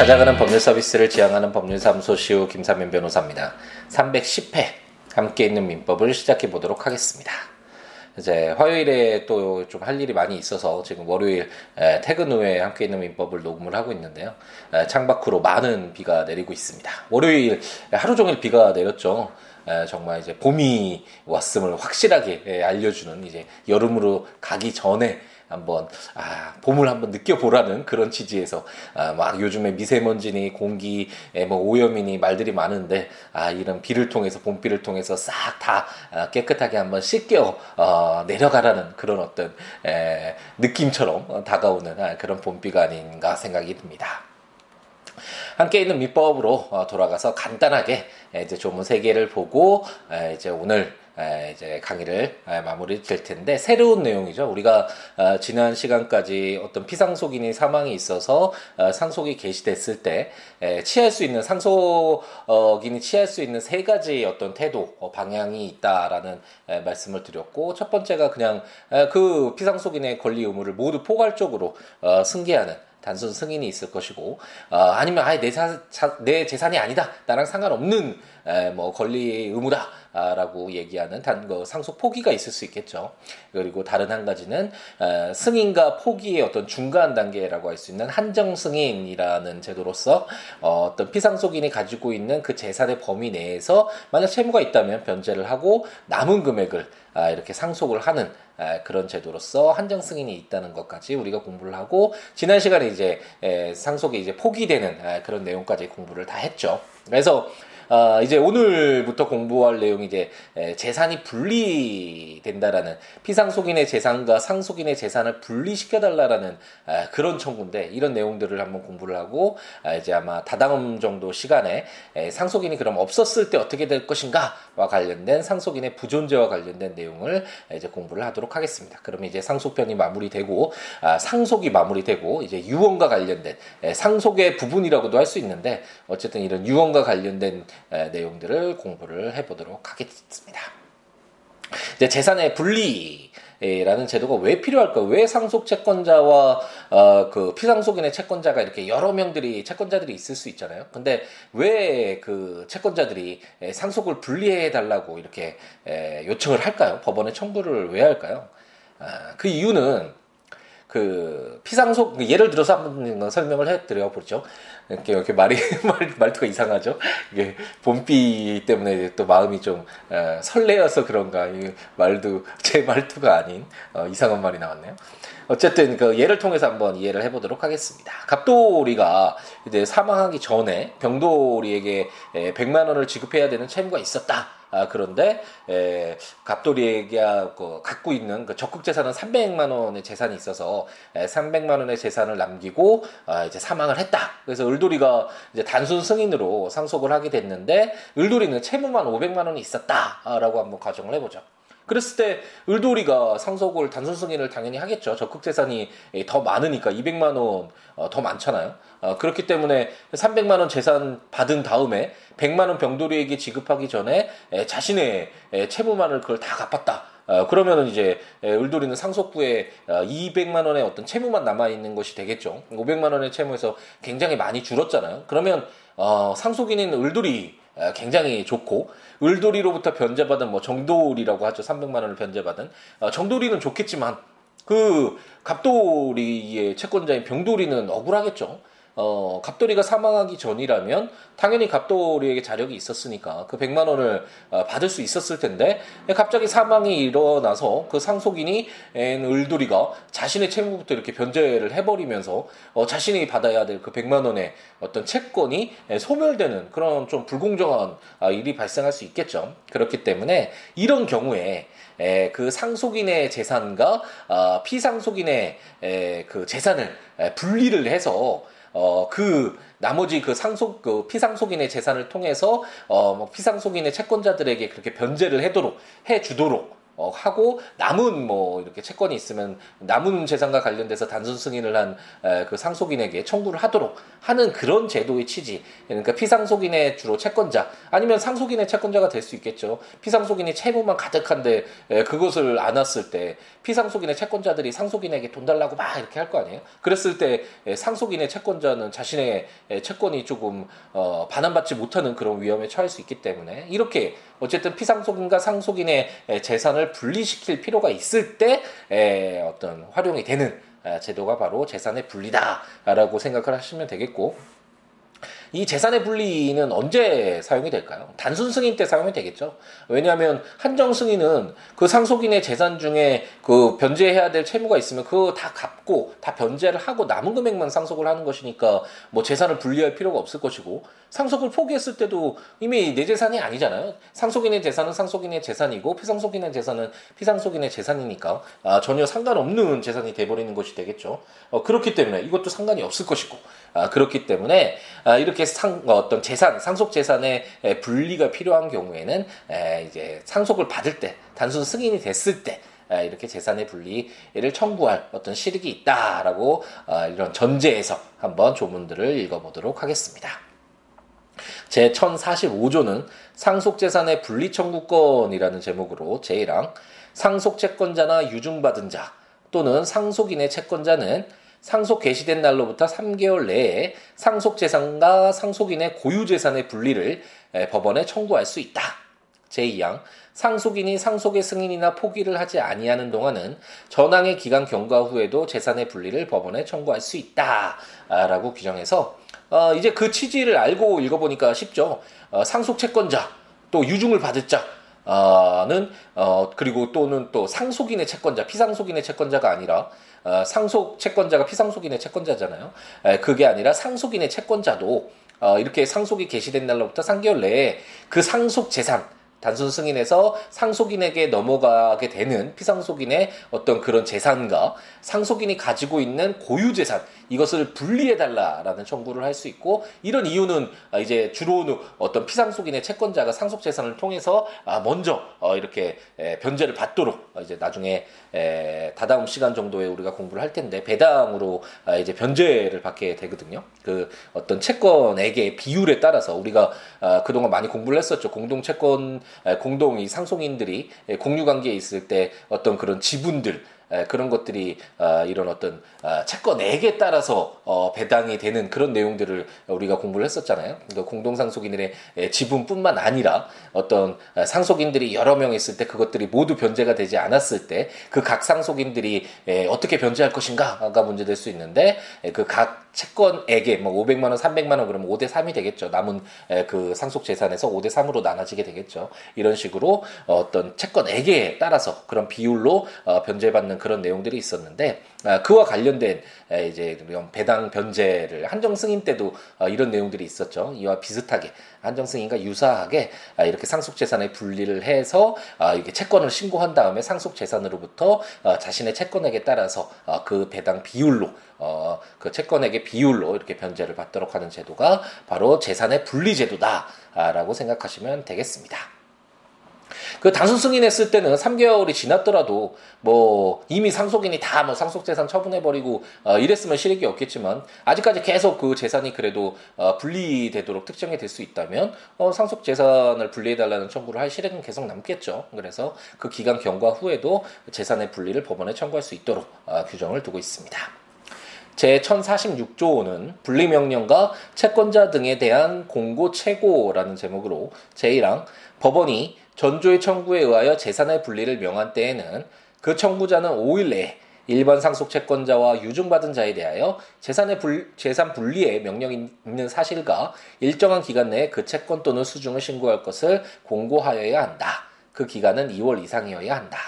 찾아가는 법률 서비스를 지향하는 법률사무소 시우 김사면 변호사입니다. 310회 함께 있는 민법을 시작해 보도록 하겠습니다. 이제 화요일에 또 좀 할 일이 많이 있어서 지금 월요일 퇴근 후에 함께 있는 민법을 녹음을 하고 있는데요. 창밖으로 많은 비가 내리고 있습니다. 월요일 하루 종일 비가 내렸죠. 정말 이제 봄이 왔음을 확실하게 알려주는 이제 여름으로 가기 전에 한번 아, 봄을 한번 느껴보라는 그런 취지에서 아, 막 요즘에 미세먼지니 공기 뭐 오염이니 말들이 많은데 아, 이런 비를 통해서 봄비를 통해서 싹다 아, 깨끗하게 한번 씻겨 어, 내려가라는 그런 어떤 에, 느낌처럼 다가오는 아, 그런 봄비가 아닌가 생각이 듭니다. 함께 있는 민법으로 어, 돌아가서 간단하게 이제 조문 세 개를 보고 이제 오늘 이제 강의를 마무리 될 텐데 새로운 내용이죠. 우리가 어, 지난 시간까지 어떤 피상속인이 사망이 있어서 어, 상속이 개시됐을 때 취할 수 있는 상속인이 취할 수 있는 세 가지 어떤 태도 어, 방향이 있다라는 말씀을 드렸고 첫 번째가 그냥 그 피상속인의 권리 의무를 모두 포괄적으로 승계하는 단순 승인이 있을 것이고 어, 아니면 아예 내, 사, 자, 내 재산이 아니다 나랑 상관없는 에, 뭐 권리 의무다 라고 얘기하는 단, 그 상속 포기가 있을 수 있겠죠. 그리고 다른 한 가지는 에, 승인과 포기의 어떤 중간 단계라고 할 수 있는 한정 승인이라는 제도로서 어, 어떤 피상속인이 가지고 있는 그 재산의 범위 내에서 만약 채무가 있다면 변제를 하고 남은 금액을 아, 이렇게 상속을 하는 그런 제도로서 한정 승인이 있다는 것까지 우리가 공부를 하고 지난 시간에 이제 상속이 이제 포기되는 그런 내용까지 공부를 다 했죠. 그래서 어, 이제 오늘부터 공부할 내용이 이제 재산이 분리된다라는 피상속인의 재산과 상속인의 재산을 분리시켜달라라는 그런 청구인데 이런 내용들을 한번 공부를 하고 아, 이제 아마 다다음 정도 시간에 상속인이 그럼 없었을 때 어떻게 될 것인가와 관련된 상속인의 부존재와 관련된 내용을 이제 공부를 하도록 하겠습니다. 그러면 이제 상속편이 마무리되고 아, 상속이 마무리되고 이제 유언과 관련된 상속의 부분이라고도 할 수 있는데 어쨌든 이런 유언과 관련된 내용들을 공부를 해보도록 하겠습니다. 이제 재산의 분리 라는 제도가 왜 필요할까? 왜 상속 채권자와 어, 그 피상속인의 채권자가 이렇게 여러 명들이 채권자들이 있을 수 있잖아요. 근데 왜 그 채권자들이 상속을 분리해 달라고 이렇게 에, 요청을 할까요? 법원에 청구를 왜 할까요? 아, 그 이유는 그 피상속 그 예를 들어서 한번 설명을 해드려 보죠. 이렇게 이렇게 말이 말, 투가 이상하죠. 이게 봄비 때문에 또 마음이 좀 어, 설레어서 그런가 이 말도 제 말투가 아닌 어, 이상한 말이 나왔네요. 어쨌든 그 예를 통해서 한번 이해를 해보도록 하겠습니다. 갑돌이가 이제 사망하기 전에 병돌이에게 100만 원을 지급해야 되는 채무가 있었다. 아, 그런데 에, 갑돌이에게 그, 갖고 있는 그 적극 재산은 300만 원의 재산이 있어서 에, 300만 원의 재산을 남기고 아, 이제 사망을 했다. 그래서 을돌이가 이제 단순 승인으로 상속을 하게 됐는데 을돌이는 채무만 500만 원이 있었다라고 한번 가정을 해보죠. 그랬을 때 을돌이가 상속을 단순 승인을 당연히 하겠죠. 적극 재산이 더 많으니까 200만 원더 어, 많잖아요. 어, 그렇기 때문에 300만 원 재산 받은 다음에 100만 원 병돌이에게 지급하기 전에 자신의 채무만을 그걸 다 갚았다. 어, 그러면은 이제 을돌이는 상속부에 200만 원의 어떤 채무만 남아 있는 것이 되겠죠. 500만 원의 채무에서 굉장히 많이 줄었잖아요. 그러면 어, 상속인인 을돌이 굉장히 좋고 을돌이로부터 변제받은 뭐 정돌이라고 하죠. 300만 원을 변제받은 어, 정돌이는 좋겠지만 그 갑돌이의 채권자인 병돌이는 억울하겠죠. 어, 갑돌이가 사망하기 전이라면 당연히 갑돌이에게 자력이 있었으니까 그 100만 원을 어, 받을 수 있었을 텐데 갑자기 사망이 일어나서 그 상속인이 을돌이가 자신의 채무부터 이렇게 변제를 해버리면서 어, 자신이 받아야 될 그 100만 원의 어떤 채권이 소멸되는 그런 좀 불공정한 아, 일이 발생할 수 있겠죠. 그렇기 때문에 이런 경우에 에, 그 상속인의 재산과 어, 피상속인의 에, 그 재산을 에, 분리를 해서 어, 그 나머지 그 상속 그 피상속인의 재산을 통해서 어, 뭐 피상속인의 채권자들에게 그렇게 변제를 해도록 해 주도록 어, 하고 남은 뭐 이렇게 채권이 있으면 남은 재산과 관련돼서 단순 승인을 한 그 상속인에게 청구를 하도록 하는 그런 제도의 취지. 그러니까 피상속인의 주로 채권자 아니면 상속인의 채권자가 될 수 있겠죠. 피상속인이 채무만 가득한데 그것을 안았을 때 피상속인의 채권자들이 상속인에게 돈 달라고 막 이렇게 할 거 아니에요. 그랬을 때 상속인의 채권자는 자신의 채권이 조금 어, 반환받지 못하는 그런 위험에 처할 수 있기 때문에 이렇게 어쨌든 피상속인과 상속인의 재산을 분리시킬 필요가 있을 때 어떤 활용이 되는 제도가 바로 재산의 분리다라고 생각을 하시면 되겠고 이 재산의 분리는 언제 사용이 될까요? 단순 승인 때 사용이 되겠죠. 왜냐하면 한정 승인은 그 상속인의 재산 중에 그 변제해야 될 채무가 있으면 그거 다 갚고 다 변제를 하고 남은 금액만 상속을 하는 것이니까 뭐 재산을 분리할 필요가 없을 것이고 상속을 포기했을 때도 이미 내 재산이 아니잖아요. 상속인의 재산은 상속인의 재산이고 피상속인의 재산은 피상속인의 재산이니까 아, 전혀 상관없는 재산이 돼버리는 것이 되겠죠. 어, 그렇기 때문에 이것도 상관이 없을 것이고 아, 그렇기 때문에 아, 이렇게 상, 어떤 재산 상속 재산의 분리가 필요한 경우에는 에, 이제 상속을 받을 때 단순 승인이 됐을 때 이렇게 재산의 분리를 청구할 어떤 실익이 있다라고 어, 이런 전제에서 한번 조문들을 읽어보도록 하겠습니다. 제 1045조는 상속재산의 분리청구권이라는 제목으로 제1항 상속채권자나 유증받은 자 또는 상속인의 채권자는 상속 개시된 날로부터 3개월 내에 상속 재산과 상속인의 고유 재산의 분리를 법원에 청구할 수 있다. 제2항 상속인이 상속의 승인이나 포기를 하지 아니하는 동안은 전항의 기간 경과 후에도 재산의 분리를 법원에 청구할 수 있다라고 규정해서 어, 이제 그 취지를 알고 읽어보니까 쉽죠. 어, 상속 채권자 또 유증을 받을 자. 는 어, 그리고 또는 또 상속인의 채권자, 피상속인의 채권자가 아니라 어, 상속 채권자가 피상속인의 채권자잖아요. 에, 그게 아니라 상속인의 채권자도 어, 이렇게 상속이 개시된 날로부터 3개월 내에 그 상속 재산 단순 승인에서 상속인에게 넘어가게 되는 피상속인의 어떤 그런 재산과 상속인이 가지고 있는 고유 재산 이것을 분리해 달라라는 청구를 할 수 있고 이런 이유는 이제 주로 어떤 피상속인의 채권자가 상속 재산을 통해서 아, 먼저 어, 이렇게 변제를 받도록 이제 나중에 다다음 시간 정도에 우리가 공부를 할 텐데 배당으로 아, 이제 변제를 받게 되거든요. 그 어떤 채권액의 비율에 따라서 우리가 아, 그동안 많이 공부를 했었죠. 공동 채권 공동 이 상속인들이 공유 관계에 있을 때 어떤 그런 지분들 그런 것들이 아, 이런 어떤 아, 채권액에 따라서 어, 배당이 되는 그런 내용들을 우리가 공부를 했었잖아요. 그러니까 공동상속인들의 지분뿐만 아니라 어떤 아, 상속인들이 여러 명 있을 때 그것들이 모두 변제가 되지 않았을 때 그 각 상속인들이 어떻게 변제할 것인가가 문제될 수 있는데 그각 채권액에 뭐 500만 원, 300만 원 그러면 5대 3이 되겠죠. 남은 그 상속 재산에서 5대 3으로 나눠지게 되겠죠. 이런 식으로 어떤 채권액에 따라서 그런 비율로 어, 변제받는 그런 내용들이 있었는데 아, 그와 관련된 이제 배당 변제를 한정 승인 때도 어, 이런 내용들이 있었죠. 이와 비슷하게 한정 승인과 유사하게 아, 이렇게 상속 재산의 분리를 해서 아, 이게 채권을 신고한 다음에 상속 재산으로부터 어, 자신의 채권액에 따라서 그 배당 비율로 그 채권액의 비율로 이렇게 변제를 받도록 하는 제도가 바로 재산의 분리 제도다라고 생각하시면 되겠습니다. 그 단순 승인했을 때는 3개월이 지났더라도 뭐 이미 상속인이 다 뭐 상속재산 처분해버리고 어, 이랬으면 실익이 없겠지만 아직까지 계속 그 재산이 그래도 어, 분리되도록 특정이 될 수 있다면 어, 상속재산을 분리해달라는 청구를 할 실익은 계속 남겠죠. 그래서 그 기간 경과 후에도 재산의 분리를 법원에 청구할 수 있도록 어, 규정을 두고 있습니다. 제 1046조는 분리명령과 채권자 등에 대한 공고 최고라는 제목으로 제1항 법원이 전조의 청구에 의하여 재산의 분리를 명한 때에는 그 청구자는 5일 내에 일반 상속 채권자와 유증받은 자에 대하여 재산의 불, 재산 분리의 명령이 있는 사실과 일정한 기간 내에 그 채권 또는 수중을 신고할 것을 공고하여야 한다. 그 기간은 2월 이상이어야 한다.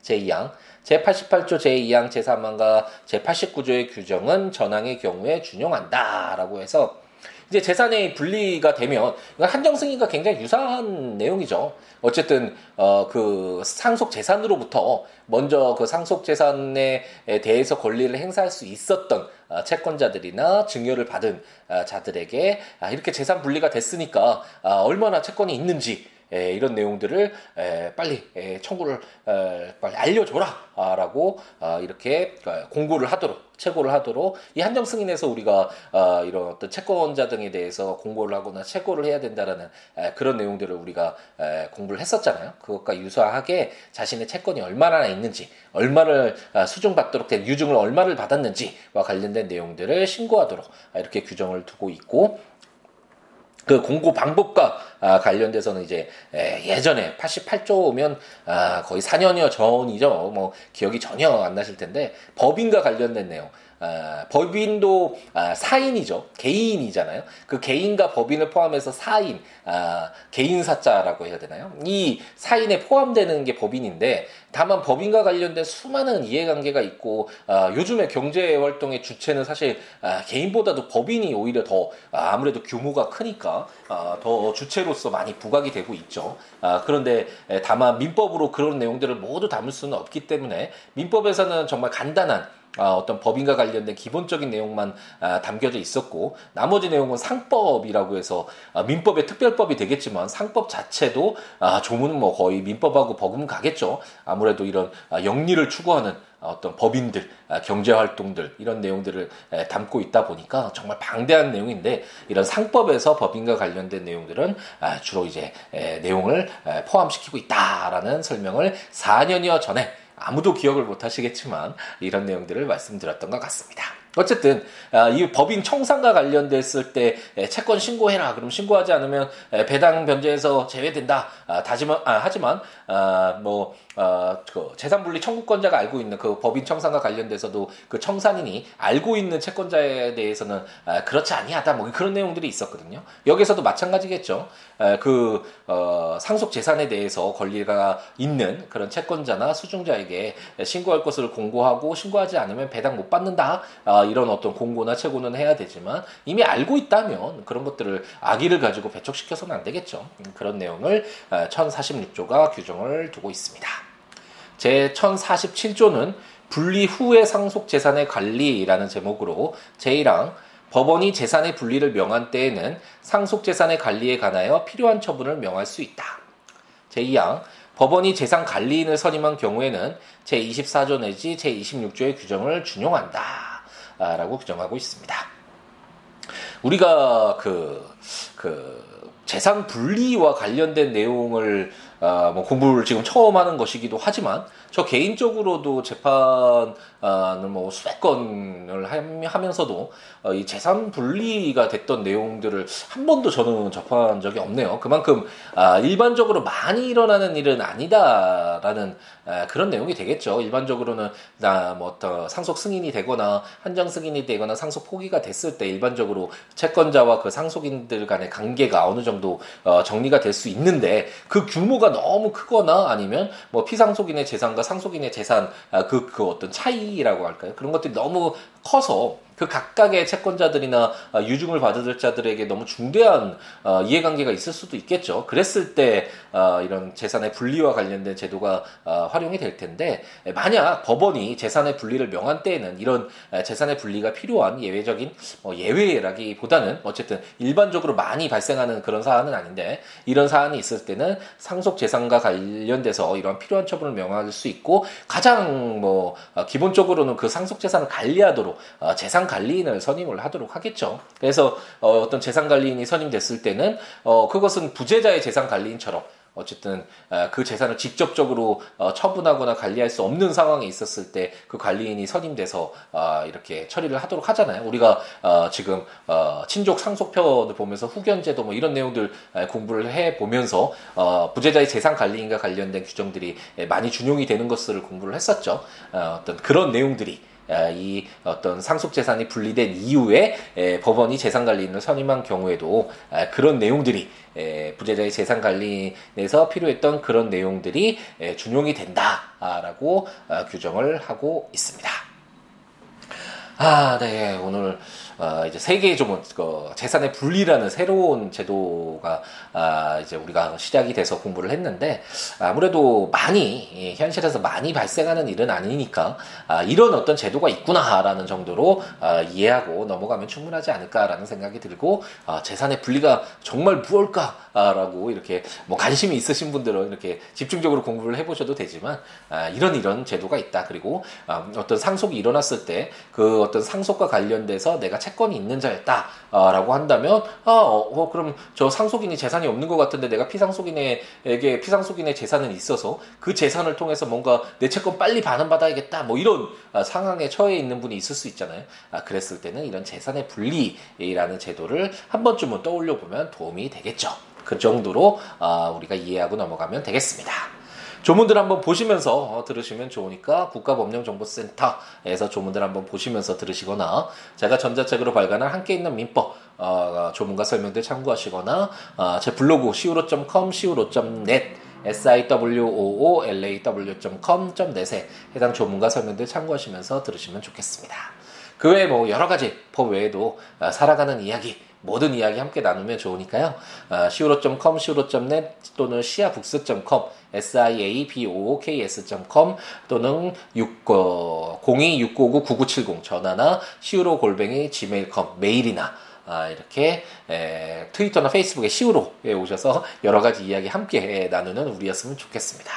제2항 제88조 제2항 제3항과 제89조의 규정은 전항의 경우에 준용한다. 라고 해서 이제 재산의 분리가 되면 한정 승인과 굉장히 유사한 내용이죠. 어쨌든 어 그 상속 재산으로부터 먼저 그 상속 재산에 대해서 권리를 행사할 수 있었던 어, 채권자들이나 증여를 받은 어, 자들에게 아, 이렇게 재산 분리가 됐으니까 아, 얼마나 채권이 있는지 에, 이런 내용들을 에, 빨리 에, 청구를 에, 빨리 알려줘라라고 아, 이렇게 어, 공고를 하도록 체고를 하도록 이 한정 승인에서 우리가 어, 이런 어떤 채권자 등에 대해서 공고를 하거나 체고를 해야 된다라는 에, 그런 내용들을 우리가 에, 공부를 했었잖아요. 그것과 유사하게 자신의 채권이 얼마나 있는지, 얼마를 아, 수중받도록 된 유증을 얼마를 받았는지와 관련된 내용들을 신고하도록 아, 이렇게 규정을 두고 있고 그 공고 방법과 아, 관련돼서는 이제 예전에 88조면 아, 거의 4년여 전이죠. 뭐 기억이 전혀 안 나실 텐데 법인과 관련된 내용 아, 법인도 아, 사인이죠. 개인이잖아요. 그 개인과 법인을 포함해서 사인, 아, 개인사자라고 해야 되나요? 이 사인에 포함되는 게 법인인데 다만 법인과 관련된 수많은 이해관계가 있고 아, 요즘에 경제 활동의 주체는 사실 아, 개인보다도 법인이 오히려 더 아, 아무래도 규모가 크니까 아, 더 주체로서 많이 부각이 되고 있죠. 아, 그런데 다만 민법으로 그런 내용들을 모두 담을 수는 없기 때문에 민법에서는 정말 간단한 아, 어떤 법인과 관련된 기본적인 내용만 아, 담겨져 있었고 나머지 내용은 상법이라고 해서 아, 민법의 특별법이 되겠지만 상법 자체도 아, 조문은 뭐 거의 민법하고 버금 가겠죠. 아무래도 이런 아, 영리를 추구하는 어떤 법인들, 아, 경제 활동들 이런 내용들을 에, 담고 있다 보니까 정말 방대한 내용인데 이런 상법에서 법인과 관련된 내용들은 아, 주로 이제 에, 내용을 에, 포함시키고 있다라는 설명을 4년여 전에 아무도 기억을 못 하시겠지만 이런 내용들을 말씀드렸던 것 같습니다. 어쨌든 아, 이 법인 청산과 관련됐을 때 채권 신고해라. 그럼 신고하지 않으면 배당 변제에서 제외된다. 아, 다지만 아, 하지만 뭐그 재산분리 청구권자가 알고 있는 그 법인 청산과 관련돼서도 그 청산인이 알고 있는 채권자에 대해서는 그렇지 아니하다. 뭐 그런 내용들이 있었거든요. 여기서도 마찬가지겠죠. 그 어, 상속 재산에 대해서 권리가 있는 그런 채권자나 수중자에게 신고할 것을 공고하고 신고하지 않으면 배당 못 받는다. 이런 어떤 공고나 채고는 해야 되지만 이미 알고 있다면 그런 것들을 악의를 가지고 배척시켜서는 안 되겠죠. 그런 내용을 1046조가 규정을 두고 있습니다. 제 1047조는 분리 후의 상속 재산의 관리라는 제목으로 제1항 법원이 재산의 분리를 명한 때에는 상속 재산의 관리에 관하여 필요한 처분을 명할 수 있다. 제2항 법원이 재산 관리인을 선임한 경우에는 제24조 내지 제26조의 규정을 준용한다. 라고 규정하고 있습니다. 우리가 그, 그, 재산 분리와 관련된 내용을 어, 뭐 공부를 지금 처음 하는 것이기도 하지만 저 개인적으로도 재판을 뭐 수백 건을 하면서도 어, 이 재산 분리가 됐던 내용들을 한 번도 저는 접한 적이 없네요. 그만큼 아, 일반적으로 많이 일어나는 일은 아니다라는 그런 내용이 되겠죠. 일반적으로는 나뭐 어떤 상속 승인이 되거나 한정 승인이 되거나 상속 포기가 됐을 때 일반적으로 채권자와 그 상속인들 간의 관계가 어느 정도 어, 정리가 될 수 있는데 그 규모가 너무 크거나 아니면 뭐 피상속인의 재산과 상속인의 재산 아, 그, 그 어떤 차이라고 할까요? 그런 것들이 너무 커서 그 각각의 채권자들이나 아, 유증을 받을 자들에게 너무 중대한 어, 이해관계가 있을 수도 있겠죠. 그랬을 때 어, 이런 재산의 분리와 관련된 제도가 어, 활용이 될 텐데 만약 법원이 재산의 분리를 명한 때에는 이런 재산의 분리가 필요한 예외적인 예외라기보다는 어쨌든 일반적으로 많이 발생하는 그런 사안은 아닌데 이런 사안이 있을 때는 상속 재산과 관련돼서 이런 필요한 처분을 명할 수 있고 가장 뭐 기본적으로는 그 상속 재산을 관리하도록 재산 관리인을 선임을 하도록 하겠죠. 그래서 어, 떤 재산 관리인이 선임됐을 때는 어, 그것은 부재자의 재산 관리인처럼 어쨌든 그 재산을 직접적으로 어, 처분하거나 관리할 수 없는 상황에 있었을 때 그 관리인이 선임돼서 어, 이렇게 처리를 하도록 하잖아요. 우리가 어, 지금 친족 상속편을 보면서 후견제도 뭐 이런 내용들 공부를 해 보면서 부재자의 재산 관리인과 관련된 규정들이 많이 준용이 되는 것을 공부를 했었죠. 어떤 그런 내용들이 아, 이 어떤 상속 재산이 분리된 이후에 법원이 재산 관리인을 선임한 경우에도 아, 그런 내용들이 부재자의 재산 관리에서 필요했던 그런 내용들이 준용이 된다라고 아, 규정을 하고 있습니다. 아, 네. 오늘 어, 이제 세계 좀 그, 재산의 분리라는 새로운 제도가 아, 이제 우리가 시작이 돼서 공부를 했는데 아무래도 많이 현실에서 많이 발생하는 일은 아니니까 아, 이런 어떤 제도가 있구나라는 정도로 아, 이해하고 넘어가면 충분하지 않을까라는 생각이 들고 아, 재산의 분리가 정말 무엇일까 라고 이렇게 뭐 관심이 있으신 분들은 이렇게 집중적으로 공부를 해보셔도 되지만 아, 이런 이런 제도가 있다 그리고 아, 어떤 상속이 일어났을 때 그 어떤 상속과 관련돼서 내가 채권이 있는 자였다라고 한다면 아, 어, 어, 그럼 저 상속인이 재산이 없는 것 같은데 내가 피상속인에게 피상속인의 재산은 있어서 그 재산을 통해서 뭔가 내 채권 빨리 반환받아야겠다 뭐 이런 아, 상황에 처해 있는 분이 있을 수 있잖아요. 아, 그랬을 때는 이런 재산의 분리라는 제도를 한 번쯤은 떠올려 보면 도움이 되겠죠. 그 정도로 아, 우리가 이해하고 넘어가면 되겠습니다. 조문들 한번 보시면서 어, 들으시면 좋으니까 국가법령정보센터에서 조문들 한번 보시면서 들으시거나 제가 전자책으로 발간한 함께 있는 민법 어, 조문과 설명들 참고하시거나 어, 제 블로그 siwo.com, siwo.net siwoolaw.com.net에 해당 조문과 설명들 참고하시면서 들으시면 좋겠습니다. 그 외에 뭐 여러 가지 법 외에도 어, 살아가는 이야기 모든 이야기 함께 나누면 좋으니까요. 어, siwo.com, siwo.net 또는 siabooks.com, siabooks.com 또는 6, 02-659-9970 전화나 siwo 골뱅이 gmail.com 메일이나 아, 이렇게 에, 트위터나 페이스북에 시우로에 오셔서 여러 가지 이야기 함께 나누는 우리였으면 좋겠습니다.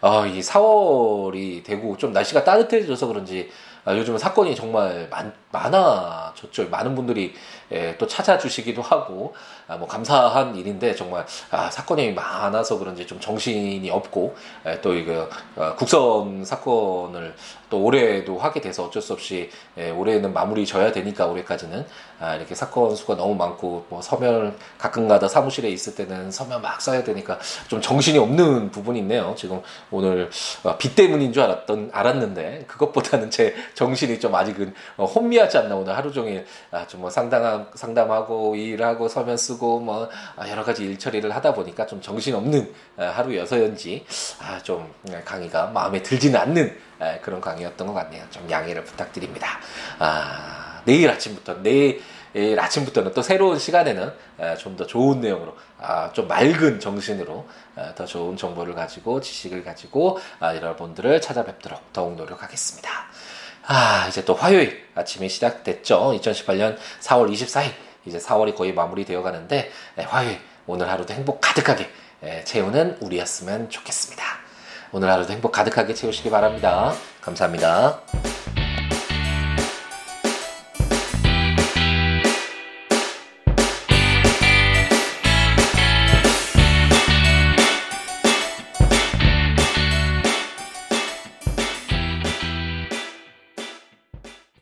어, 이 4월이 되고 좀 날씨가 따뜻해져서 그런지 아, 요즘은 사건이 정말 많, 많아졌죠. 많은 분들이 예, 또 찾아주시기도 하고 아, 뭐 감사한 일인데 정말 아, 사건이 많아서 그런지 좀 정신이 없고 예, 또 이거 어, 국선 사건을 또 올해도 하게 돼서 어쩔 수 없이 예, 올해는 마무리 져야 되니까 올해까지는 아, 이렇게 사건 수가 너무 많고 뭐 서면 가끔가다 사무실에 있을 때는 서면 막 써야 되니까 좀 정신이 없는 부분이 있네요. 지금 오늘 어, 비 때문인 줄 알았던 알았는데 그것보다는 제 정신이 좀 아직은 어, 혼미 하지 않나 오늘 하루 종일 아, 좀 뭐 상담 상담하고 일하고 서면 쓰고 뭐 아, 여러 가지 일 처리를 하다 보니까 좀 정신 없는 아, 하루여서였지 아, 좀 강의가 마음에 들지는 않는 아, 그런 강의였던 것 같네요. 좀 양해를 부탁드립니다. 아, 내일 아침부터 내일 아침부터는 또 새로운 시간에는 좀 더 좋은 내용으로 아, 좀 맑은 정신으로 더 좋은 정보를 가지고 지식을 가지고 여러분들을 찾아뵙도록 더욱 노력하겠습니다. 아, 이제 또 화요일 아침이 시작됐죠. 2018년 4월 24일. 이제 4월이 거의 마무리되어 가는데, 네, 화요일, 오늘 하루도 행복 가득하게 네, 채우는 우리였으면 좋겠습니다. 오늘 하루도 행복 가득하게 채우시기 바랍니다. 감사합니다.